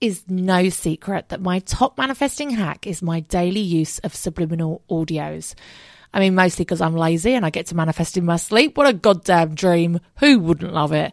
is no secret that my top manifesting hack is my daily use of subliminal audios. I mean, mostly because I'm lazy and I get to manifest in my sleep. What a goddamn dream. Who wouldn't love it?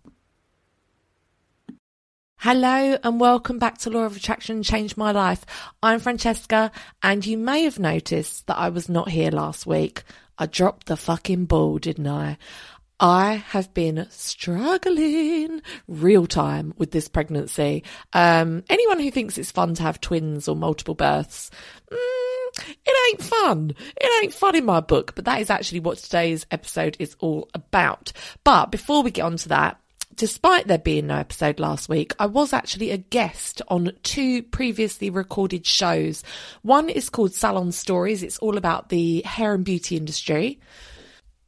Hello and welcome back to Law of Attraction Changed My Life. I'm Francesca and you may have noticed that I was not here last week. I dropped the fucking ball, didn't I? I have been struggling real time with this pregnancy. Um, anyone who thinks it's fun to have twins or multiple births, mm, it ain't fun. It ain't fun in my book, but that is actually what today's episode is all about. But before we get on to that, despite there being no episode last week, I was actually a guest on two previously recorded shows. One is called Salon Stories, it's all about the hair and beauty industry.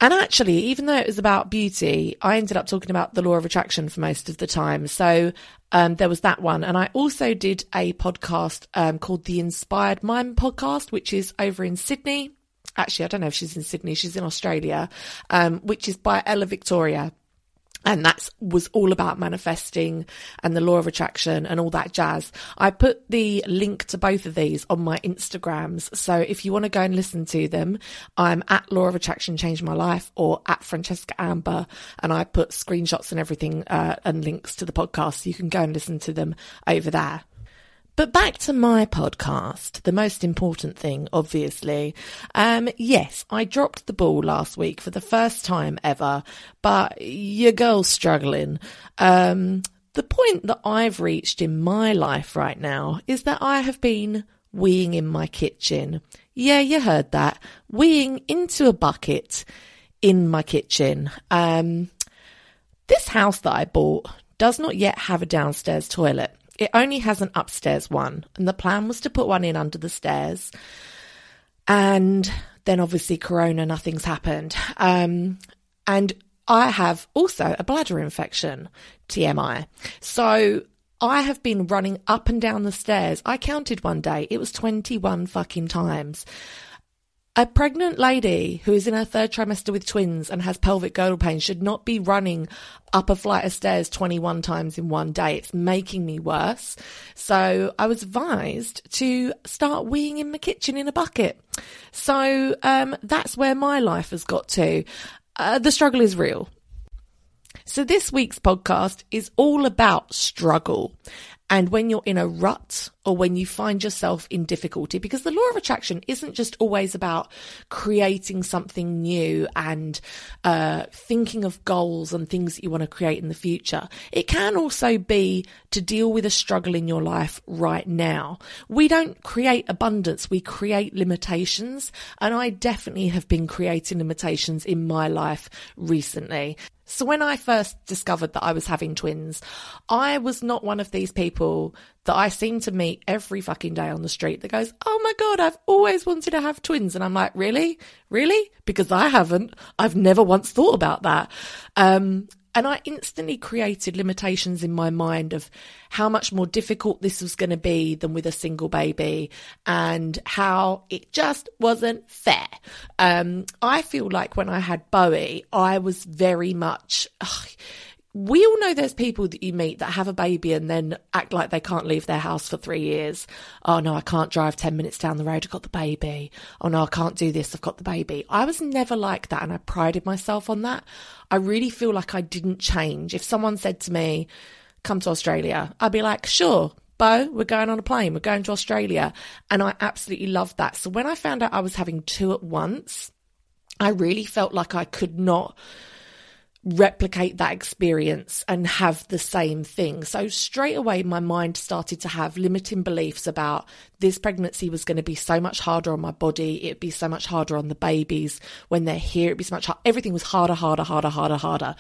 And actually, even though it was about beauty, I ended up talking about the law of attraction for most of the time. So um, there was that one. And I also did a podcast um, called the Inspired Mind podcast, which is over in Sydney. Actually, I don't know if she's in Sydney, she's in Australia, um, which is by Ella Victoria and that was all about manifesting and the law of attraction and all that jazz. I put the link to both of these on my Instagrams. So if you want to go and listen to them, I'm at law of attraction changed my life or at Francesca Amber. And I put screenshots and everything, uh, and links to the podcast. So you can go and listen to them over there. But back to my podcast, the most important thing, obviously. Um, yes, I dropped the ball last week for the first time ever, but your girl's struggling. Um, the point that I've reached in my life right now is that I have been weeing in my kitchen. Yeah, you heard that. Weeing into a bucket in my kitchen. Um, this house that I bought does not yet have a downstairs toilet. It only has an upstairs one, and the plan was to put one in under the stairs. And then obviously corona, nothing's happened. Um, and I have also a bladder infection, TMI. So I have been running up and down the stairs. I counted one day, it was 21 fucking times. A pregnant lady who is in her third trimester with twins and has pelvic girdle pain should not be running up a flight of stairs 21 times in one day. It's making me worse. So I was advised to start weeing in the kitchen in a bucket. So um, that's where my life has got to. Uh, the struggle is real. So this week's podcast is all about struggle and when you're in a rut or when you find yourself in difficulty, because the law of attraction isn't just always about creating something new and uh, thinking of goals and things that you want to create in the future. It can also be to deal with a struggle in your life right now. We don't create abundance, we create limitations. And I definitely have been creating limitations in my life recently. So when I first discovered that I was having twins, I was not one of these people that I seem to meet every fucking day on the street that goes, Oh my God, I've always wanted to have twins. And I'm like, really? Really? Because I haven't. I've never once thought about that. Um, and I instantly created limitations in my mind of how much more difficult this was going to be than with a single baby and how it just wasn't fair. Um, I feel like when I had Bowie, I was very much. Ugh, we all know there's people that you meet that have a baby and then act like they can't leave their house for three years. Oh no, I can't drive 10 minutes down the road. I've got the baby. Oh no, I can't do this. I've got the baby. I was never like that and I prided myself on that. I really feel like I didn't change. If someone said to me, come to Australia, I'd be like, sure, Bo, we're going on a plane. We're going to Australia. And I absolutely loved that. So when I found out I was having two at once, I really felt like I could not replicate that experience and have the same thing. So straight away, my mind started to have limiting beliefs about this pregnancy was going to be so much harder on my body. It'd be so much harder on the babies when they're here. It'd be so much, hard. everything was harder, harder, harder, harder, harder.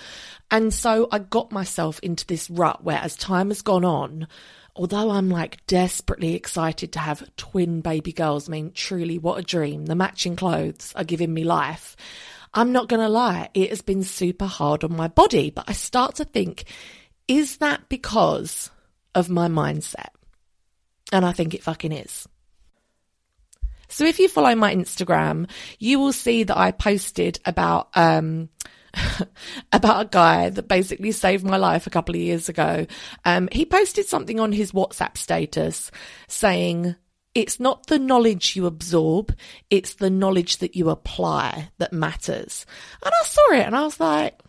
And so I got myself into this rut where as time has gone on, although I'm like desperately excited to have twin baby girls, I mean, truly what a dream. The matching clothes are giving me life. I'm not going to lie, it has been super hard on my body, but I start to think, is that because of my mindset? And I think it fucking is. So if you follow my Instagram, you will see that I posted about, um, about a guy that basically saved my life a couple of years ago. Um, he posted something on his WhatsApp status saying, it's not the knowledge you absorb, it's the knowledge that you apply that matters. And I saw it and I was like,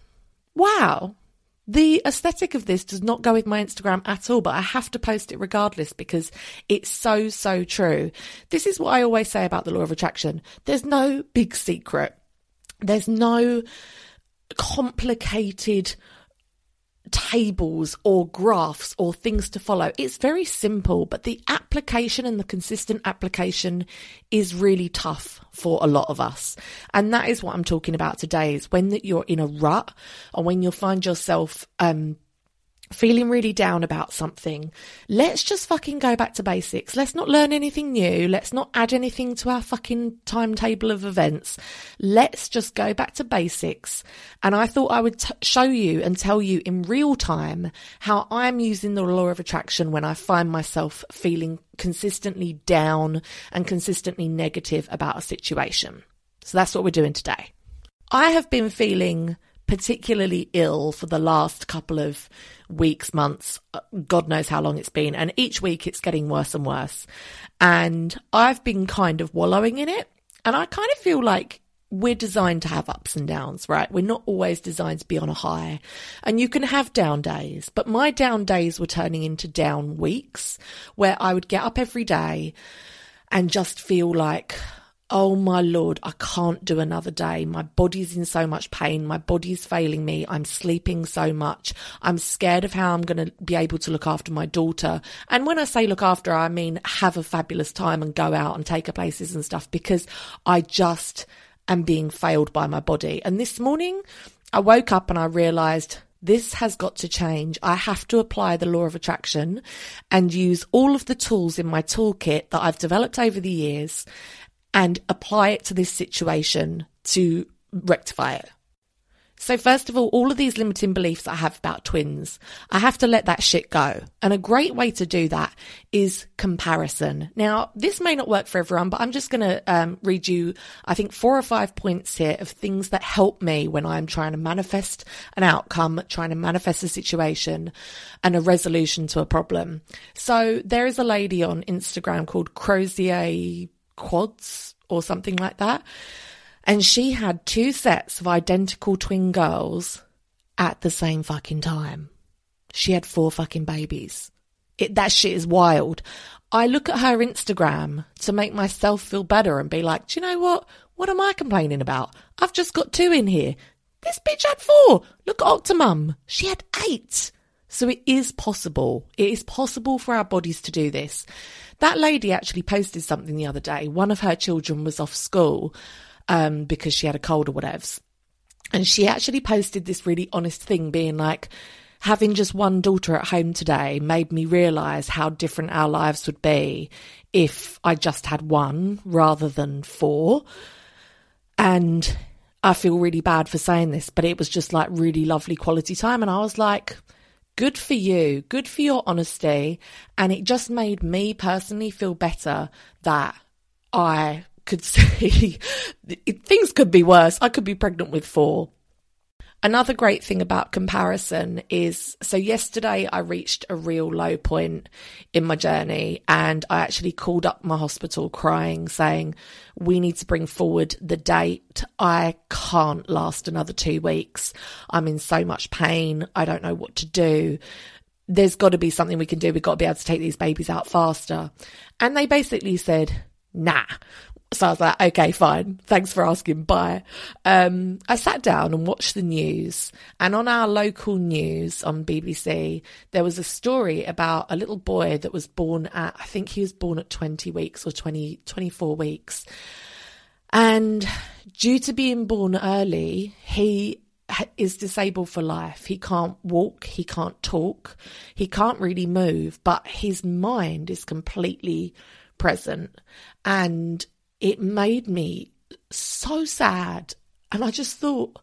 wow, the aesthetic of this does not go with my Instagram at all, but I have to post it regardless because it's so, so true. This is what I always say about the law of attraction. There's no big secret. There's no complicated tables or graphs or things to follow. It's very simple, but the application and the consistent application is really tough for a lot of us. And that is what I'm talking about today is when that you're in a rut or when you'll find yourself um, feeling really down about something, let's just fucking go back to basics. Let's not learn anything new. Let's not add anything to our fucking timetable of events. Let's just go back to basics. And I thought I would t- show you and tell you in real time how I'm using the law of attraction when I find myself feeling consistently down and consistently negative about a situation. So that's what we're doing today. I have been feeling particularly ill for the last couple of weeks, months, uh, God knows how long it's been. And each week it's getting worse and worse. And I've been kind of wallowing in it. And I kind of feel like we're designed to have ups and downs, right? We're not always designed to be on a high. And you can have down days, but my down days were turning into down weeks where I would get up every day and just feel like, oh my lord, I can't do another day. My body's in so much pain. My body's failing me. I'm sleeping so much. I'm scared of how I'm going to be able to look after my daughter. And when I say look after, I mean have a fabulous time and go out and take her places and stuff because I just am being failed by my body. And this morning I woke up and I realized this has got to change. I have to apply the law of attraction and use all of the tools in my toolkit that I've developed over the years and apply it to this situation to rectify it. So, first of all, all of these limiting beliefs I have about twins, I have to let that shit go. And a great way to do that is comparison. Now, this may not work for everyone, but I'm just going to um, read you, I think, four or five points here of things that help me when I'm trying to manifest an outcome, trying to manifest a situation and a resolution to a problem. So, there is a lady on Instagram called Crozier Quads or something like that. And she had two sets of identical twin girls at the same fucking time. She had four fucking babies. It, that shit is wild. I look at her Instagram to make myself feel better and be like, do you know what? What am I complaining about? I've just got two in here. This bitch had four. Look at Octomum. She had eight. So it is possible. It is possible for our bodies to do this. That lady actually posted something the other day. One of her children was off school um, because she had a cold or whatever. And she actually posted this really honest thing, being like, having just one daughter at home today made me realize how different our lives would be if I just had one rather than four. And I feel really bad for saying this, but it was just like really lovely quality time. And I was like, good for you, good for your honesty. And it just made me personally feel better that I could see things could be worse. I could be pregnant with four. Another great thing about comparison is so yesterday I reached a real low point in my journey and I actually called up my hospital crying saying we need to bring forward the date. I can't last another 2 weeks. I'm in so much pain. I don't know what to do. There's got to be something we can do. We've got to be able to take these babies out faster. And they basically said, nah, so I was like, okay, fine. Thanks for asking. Bye. Um, I sat down and watched the news. And on our local news on BBC, there was a story about a little boy that was born at, I think he was born at 20 weeks or 20, 24 weeks. And due to being born early, he is disabled for life. He can't walk, he can't talk, he can't really move, but his mind is completely present. And it made me so sad. And I just thought,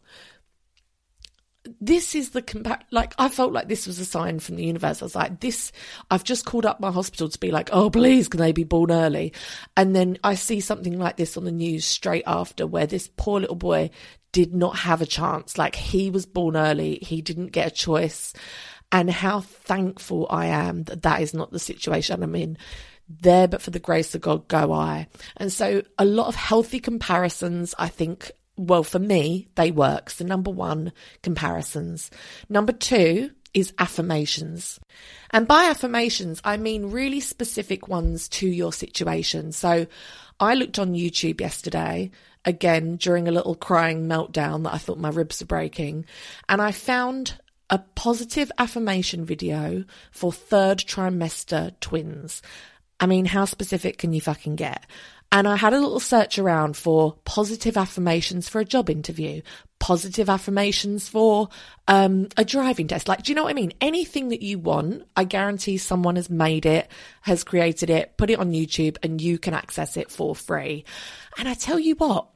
this is the compar- like I felt like this was a sign from the universe. I was like, this. I've just called up my hospital to be like, oh please, can they be born early? And then I see something like this on the news straight after, where this poor little boy did not have a chance. Like he was born early, he didn't get a choice, and how thankful I am that that is not the situation I'm in there but for the grace of God go I. And so a lot of healthy comparisons, I think, well, for me, they work. So number one, comparisons. Number two is affirmations. And by affirmations, I mean really specific ones to your situation. So I looked on YouTube yesterday, again, during a little crying meltdown that I thought my ribs were breaking, and I found a positive affirmation video for third trimester twins. I mean, how specific can you fucking get? And I had a little search around for positive affirmations for a job interview, positive affirmations for um, a driving test. Like, do you know what I mean? Anything that you want, I guarantee someone has made it, has created it, put it on YouTube, and you can access it for free. And I tell you what,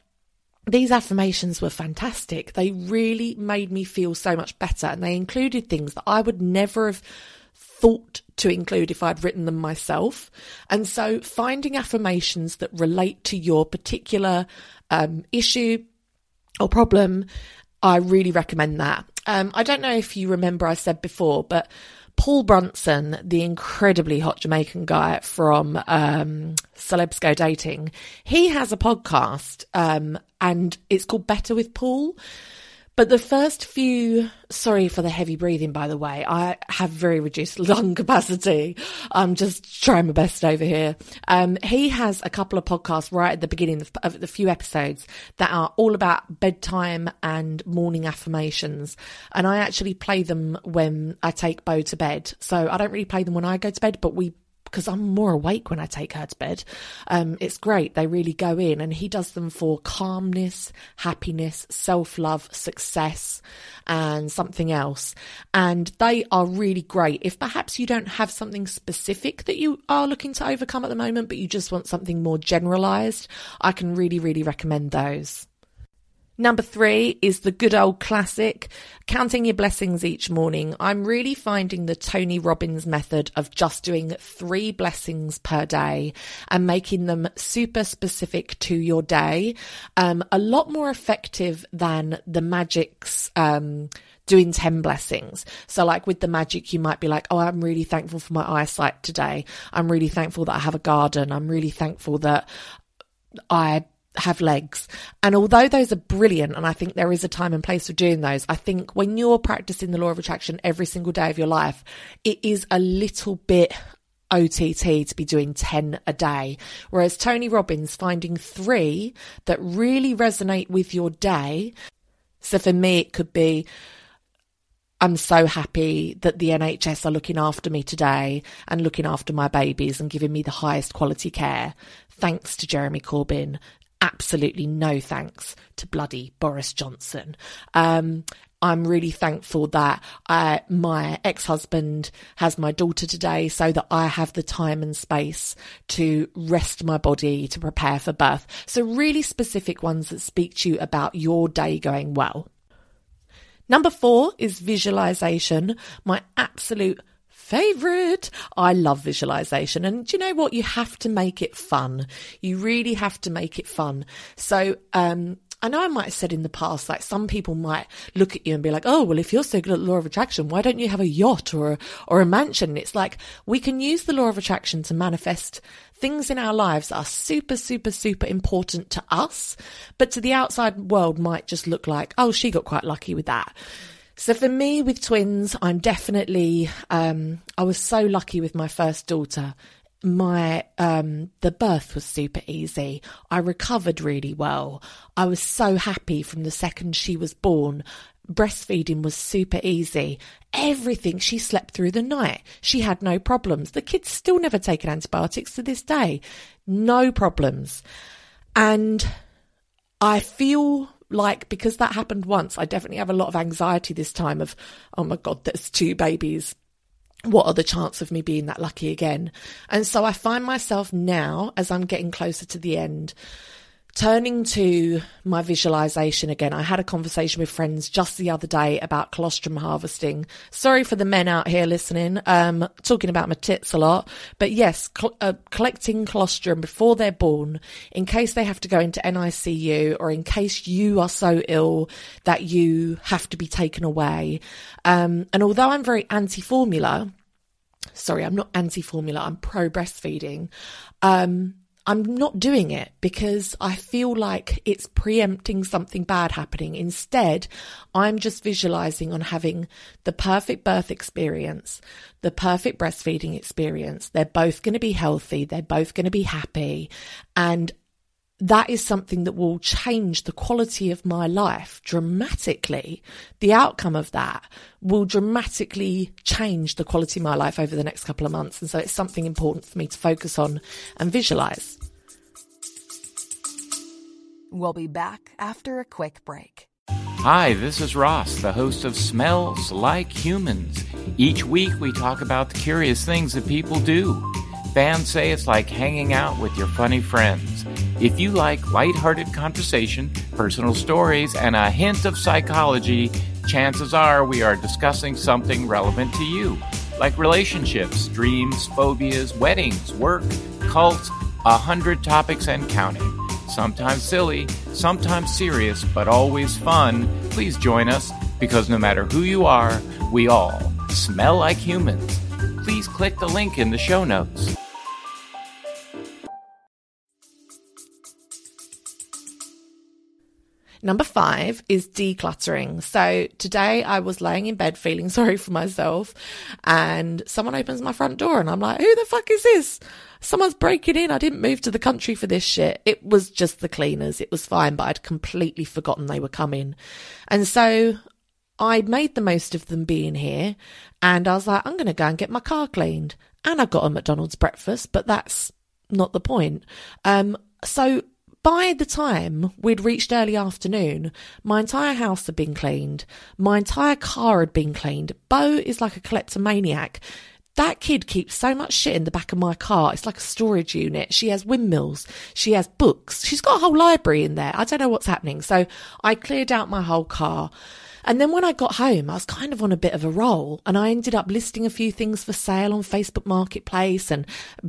these affirmations were fantastic. They really made me feel so much better. And they included things that I would never have thought to include if I'd written them myself. And so finding affirmations that relate to your particular um, issue or problem, I really recommend that. Um, I don't know if you remember I said before, but Paul Brunson, the incredibly hot Jamaican guy from um, Celebs Go Dating, he has a podcast um, and it's called Better with Paul. But the first few, sorry for the heavy breathing, by the way, I have very reduced lung capacity. I'm just trying my best over here. Um, he has a couple of podcasts right at the beginning of, of the few episodes that are all about bedtime and morning affirmations. And I actually play them when I take Bo to bed. So I don't really play them when I go to bed, but we because I'm more awake when I take her to bed. Um, it's great. They really go in, and he does them for calmness, happiness, self love, success, and something else. And they are really great. If perhaps you don't have something specific that you are looking to overcome at the moment, but you just want something more generalized, I can really, really recommend those. Number three is the good old classic, counting your blessings each morning. I'm really finding the Tony Robbins method of just doing three blessings per day and making them super specific to your day, um, a lot more effective than the magic's, um, doing 10 blessings. So like with the magic, you might be like, Oh, I'm really thankful for my eyesight today. I'm really thankful that I have a garden. I'm really thankful that I have legs. And although those are brilliant, and I think there is a time and place for doing those, I think when you're practicing the law of attraction every single day of your life, it is a little bit OTT to be doing 10 a day. Whereas Tony Robbins finding three that really resonate with your day. So for me, it could be, I'm so happy that the NHS are looking after me today and looking after my babies and giving me the highest quality care. Thanks to Jeremy Corbyn absolutely no thanks to bloody Boris Johnson. Um, I'm really thankful that uh, my ex husband has my daughter today so that I have the time and space to rest my body to prepare for birth. So, really specific ones that speak to you about your day going well. Number four is visualization, my absolute favorite. I love visualization. And you know what? You have to make it fun. You really have to make it fun. So, um, I know I might have said in the past, like some people might look at you and be like, "Oh, well, if you're so good at law of attraction, why don't you have a yacht or a, or a mansion?" It's like we can use the law of attraction to manifest things in our lives that are super, super, super important to us, but to the outside world might just look like, "Oh, she got quite lucky with that." So for me with twins, I'm definitely, um, I was so lucky with my first daughter. My, um, the birth was super easy. I recovered really well. I was so happy from the second she was born. Breastfeeding was super easy. Everything, she slept through the night. She had no problems. The kids still never taken antibiotics to this day. No problems. And I feel like because that happened once, I definitely have a lot of anxiety this time of, oh my God, there's two babies. What are the chances of me being that lucky again? And so I find myself now, as I'm getting closer to the end, Turning to my visualization again, I had a conversation with friends just the other day about colostrum harvesting. Sorry for the men out here listening, um, talking about my tits a lot, but yes, cl- uh, collecting colostrum before they're born in case they have to go into NICU or in case you are so ill that you have to be taken away. Um, and although I'm very anti formula, sorry, I'm not anti formula, I'm pro breastfeeding. Um, I'm not doing it because I feel like it's preempting something bad happening. Instead, I'm just visualizing on having the perfect birth experience, the perfect breastfeeding experience. They're both going to be healthy. They're both going to be happy. And that is something that will change the quality of my life dramatically. The outcome of that will dramatically change the quality of my life over the next couple of months. And so it's something important for me to focus on and visualize. We'll be back after a quick break. Hi, this is Ross, the host of Smells Like Humans. Each week we talk about the curious things that people do. Fans say it's like hanging out with your funny friends. If you like lighthearted conversation, personal stories, and a hint of psychology, chances are we are discussing something relevant to you, like relationships, dreams, phobias, weddings, work, cults, a hundred topics and counting. Sometimes silly, sometimes serious, but always fun. Please join us because no matter who you are, we all smell like humans. Please click the link in the show notes. Number five is decluttering. So today I was laying in bed feeling sorry for myself and someone opens my front door and I'm like, who the fuck is this? Someone's breaking in. I didn't move to the country for this shit. It was just the cleaners. It was fine, but I'd completely forgotten they were coming. And so I made the most of them being here and I was like, I'm going to go and get my car cleaned. And I got a McDonald's breakfast, but that's not the point. Um, so by the time we'd reached early afternoon, my entire house had been cleaned. My entire car had been cleaned. Bo is like a kleptomaniac. That kid keeps so much shit in the back of my car. It's like a storage unit. She has windmills. She has books. She's got a whole library in there. I don't know what's happening. So I cleared out my whole car. And then when I got home, I was kind of on a bit of a roll and I ended up listing a few things for sale on Facebook Marketplace and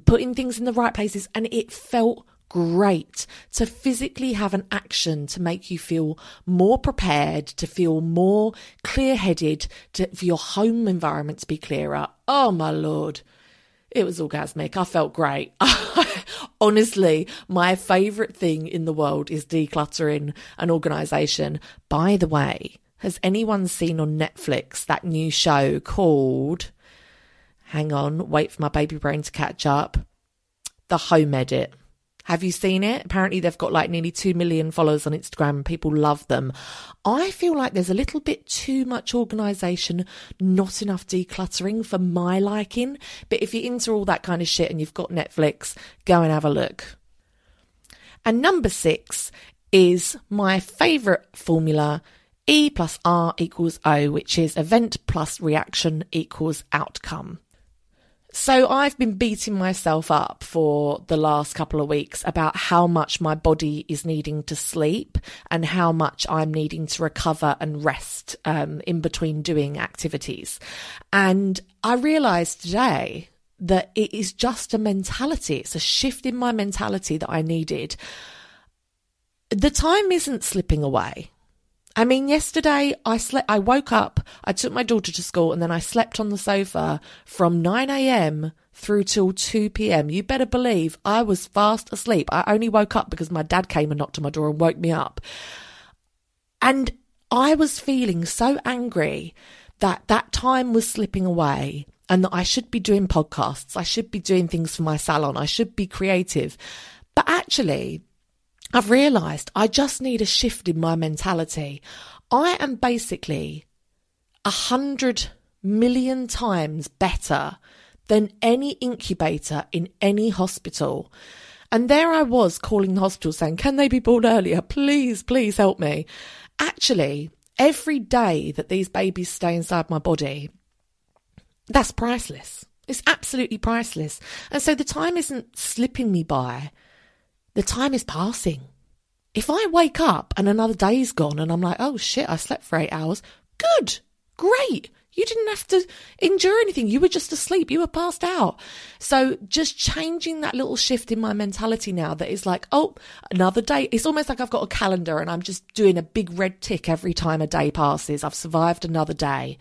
putting things in the right places. And it felt great to physically have an action to make you feel more prepared, to feel more clear headed, for your home environment to be clearer. Oh my lord. It was orgasmic. I felt great. Honestly, my favourite thing in the world is decluttering an organisation. By the way, has anyone seen on Netflix that new show called, hang on, wait for my baby brain to catch up, The Home Edit? Have you seen it? Apparently, they've got like nearly 2 million followers on Instagram people love them. I feel like there's a little bit too much organisation, not enough decluttering for my liking. But if you're into all that kind of shit and you've got Netflix, go and have a look. And number six is my favourite formula E plus R equals O, which is event plus reaction equals outcome. So I've been beating myself up for the last couple of weeks about how much my body is needing to sleep and how much I'm needing to recover and rest um, in between doing activities. And I realized today that it is just a mentality. It's a shift in my mentality that I needed. The time isn't slipping away. I mean, yesterday I slept, I woke up, I took my daughter to school and then I slept on the sofa from 9 a.m. through till 2 p.m. You better believe I was fast asleep. I only woke up because my dad came and knocked on my door and woke me up. And I was feeling so angry that that time was slipping away and that I should be doing podcasts. I should be doing things for my salon. I should be creative. But actually, I've realized I just need a shift in my mentality. I am basically a hundred million times better than any incubator in any hospital. And there I was calling the hospital saying, Can they be born earlier? Please, please help me. Actually, every day that these babies stay inside my body, that's priceless. It's absolutely priceless. And so the time isn't slipping me by the time is passing. If I wake up and another day's gone and I'm like, oh shit, I slept for eight hours, good, great. You didn't have to endure anything. You were just asleep. You were passed out. So just changing that little shift in my mentality now that is like, oh, another day. It's almost like I've got a calendar and I'm just doing a big red tick every time a day passes. I've survived another day.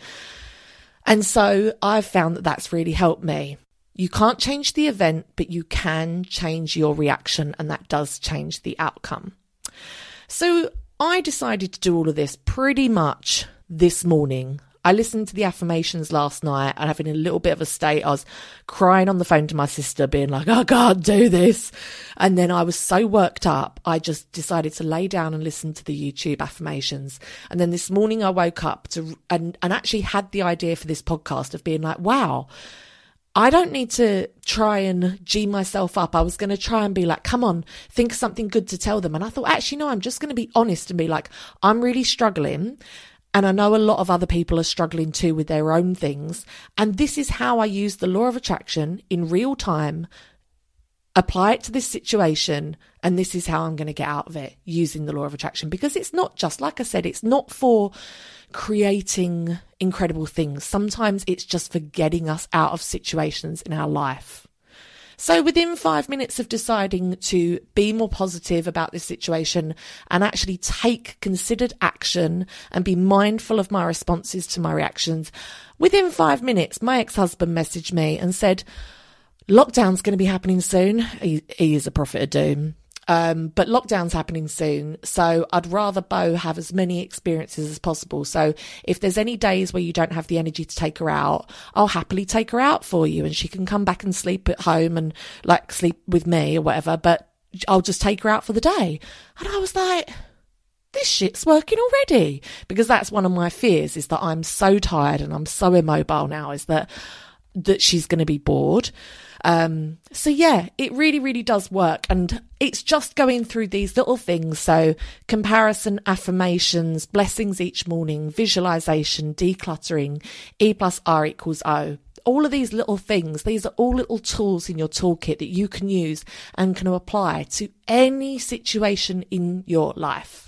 And so I've found that that's really helped me. You can't change the event, but you can change your reaction, and that does change the outcome. So I decided to do all of this pretty much this morning. I listened to the affirmations last night and having a little bit of a state. I was crying on the phone to my sister, being like, I can't do this. And then I was so worked up, I just decided to lay down and listen to the YouTube affirmations. And then this morning I woke up to and, and actually had the idea for this podcast of being like, wow, I don't need to try and G myself up. I was going to try and be like, come on, think something good to tell them. And I thought, actually, no, I'm just going to be honest and be like, I'm really struggling. And I know a lot of other people are struggling too with their own things. And this is how I use the law of attraction in real time, apply it to this situation. And this is how I'm going to get out of it using the law of attraction because it's not just, like I said, it's not for creating incredible things. Sometimes it's just for getting us out of situations in our life. So within five minutes of deciding to be more positive about this situation and actually take considered action and be mindful of my responses to my reactions, within five minutes, my ex-husband messaged me and said, lockdown's going to be happening soon. He, he is a prophet of doom. Um, but lockdown's happening soon, so I'd rather Bo have as many experiences as possible. So if there's any days where you don't have the energy to take her out, I'll happily take her out for you, and she can come back and sleep at home and like sleep with me or whatever. But I'll just take her out for the day. And I was like, this shit's working already because that's one of my fears is that I'm so tired and I'm so immobile now is that that she's going to be bored. Um, so yeah, it really, really does work. And it's just going through these little things. So comparison, affirmations, blessings each morning, visualization, decluttering, E plus R equals O. all of these little things, these are all little tools in your toolkit that you can use and can apply to any situation in your life.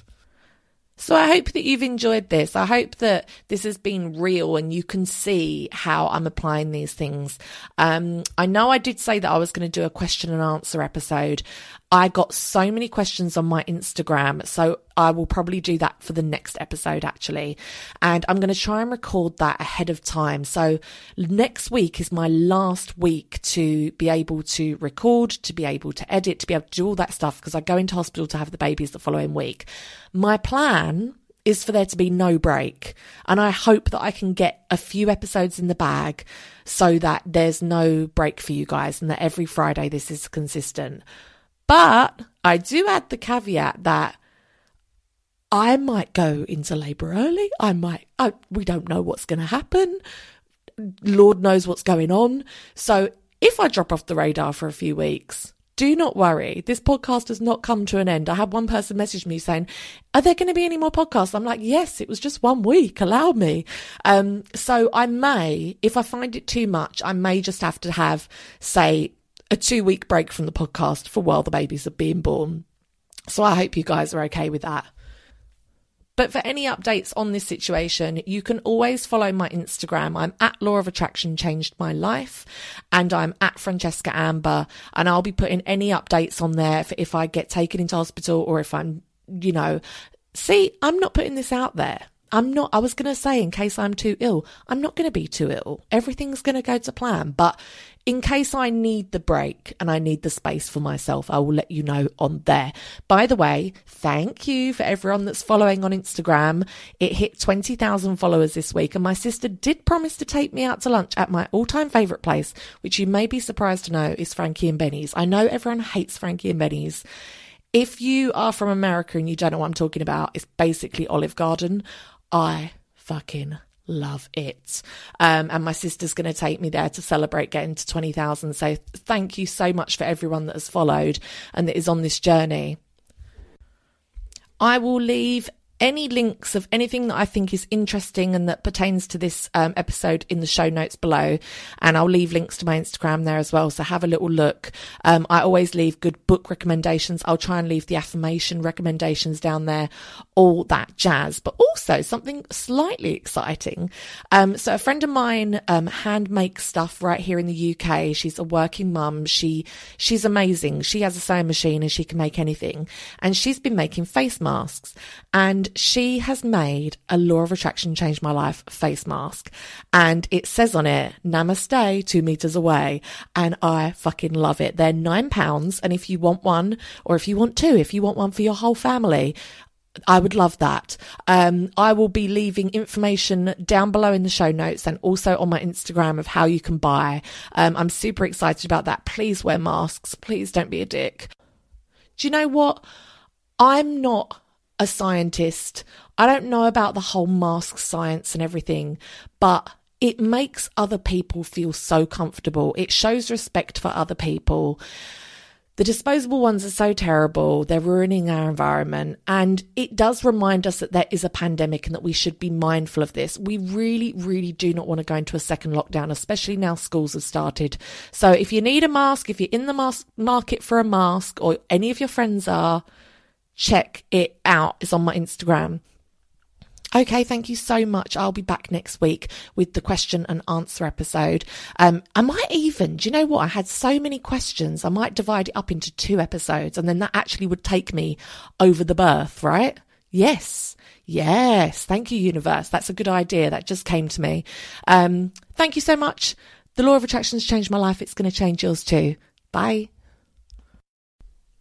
So I hope that you've enjoyed this. I hope that this has been real and you can see how I'm applying these things. Um, I know I did say that I was going to do a question and answer episode. I got so many questions on my Instagram, so I will probably do that for the next episode actually. And I'm going to try and record that ahead of time. So next week is my last week to be able to record, to be able to edit, to be able to do all that stuff because I go into hospital to have the babies the following week. My plan is for there to be no break. And I hope that I can get a few episodes in the bag so that there's no break for you guys and that every Friday this is consistent. But I do add the caveat that I might go into labour early. I might, I, we don't know what's going to happen. Lord knows what's going on. So if I drop off the radar for a few weeks, do not worry. This podcast has not come to an end. I had one person message me saying, Are there going to be any more podcasts? I'm like, Yes, it was just one week. Allow me. Um, so I may, if I find it too much, I may just have to have, say, a two week break from the podcast for while the babies are being born. So I hope you guys are okay with that. But for any updates on this situation, you can always follow my Instagram. I'm at Law of Attraction Changed My Life and I'm at Francesca Amber. And I'll be putting any updates on there for if I get taken into hospital or if I'm, you know, see, I'm not putting this out there. I'm not, I was going to say, in case I'm too ill, I'm not going to be too ill. Everything's going to go to plan. But in case I need the break and I need the space for myself, I will let you know on there. By the way, thank you for everyone that's following on Instagram. It hit 20,000 followers this week, and my sister did promise to take me out to lunch at my all time favourite place, which you may be surprised to know is Frankie and Benny's. I know everyone hates Frankie and Benny's. If you are from America and you don't know what I'm talking about, it's basically Olive Garden. I fucking love it. Um, and my sister's going to take me there to celebrate getting to 20,000. So thank you so much for everyone that has followed and that is on this journey. I will leave any links of anything that I think is interesting and that pertains to this um, episode in the show notes below. And I'll leave links to my Instagram there as well. So have a little look. Um, I always leave good book recommendations. I'll try and leave the affirmation recommendations down there, all that jazz, but also something slightly exciting. Um, so a friend of mine, um, hand makes stuff right here in the UK. She's a working mum. She, she's amazing. She has a sewing machine and she can make anything. And she's been making face masks and she has made a Law of Attraction Change My Life face mask. And it says on it, Namaste, two meters away. And I fucking love it. They're nine pounds. And if you want one, or if you want two, if you want one for your whole family, I would love that. Um, I will be leaving information down below in the show notes and also on my Instagram of how you can buy. Um, I'm super excited about that. Please wear masks. Please don't be a dick. Do you know what? I'm not a scientist. I don't know about the whole mask science and everything, but it makes other people feel so comfortable. It shows respect for other people. The disposable ones are so terrible. They're ruining our environment. And it does remind us that there is a pandemic and that we should be mindful of this. We really, really do not want to go into a second lockdown, especially now schools have started. So if you need a mask, if you're in the mask market for a mask or any of your friends are, check it out. It's on my Instagram. Okay, thank you so much. I'll be back next week with the question and answer episode. Um, I might even, do you know what? I had so many questions. I might divide it up into two episodes and then that actually would take me over the birth, right? Yes. Yes. Thank you, universe. That's a good idea. That just came to me. Um, thank you so much. The law of attraction has changed my life. It's going to change yours too. Bye.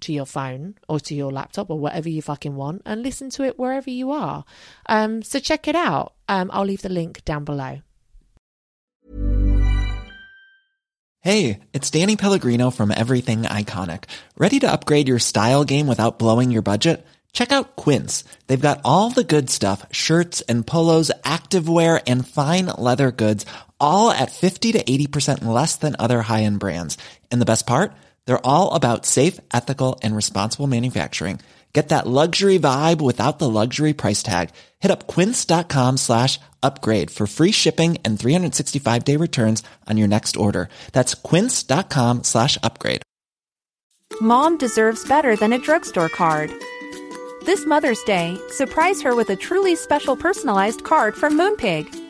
to your phone or to your laptop or whatever you fucking want and listen to it wherever you are. Um, so check it out. Um, I'll leave the link down below. Hey, it's Danny Pellegrino from Everything Iconic. Ready to upgrade your style game without blowing your budget? Check out Quince. They've got all the good stuff shirts and polos, activewear, and fine leather goods, all at 50 to 80% less than other high end brands. And the best part? They're all about safe, ethical, and responsible manufacturing. Get that luxury vibe without the luxury price tag. Hit up quince.com slash upgrade for free shipping and 365 day returns on your next order. That's quince.com slash upgrade. Mom deserves better than a drugstore card. This Mother's Day, surprise her with a truly special personalized card from Moonpig.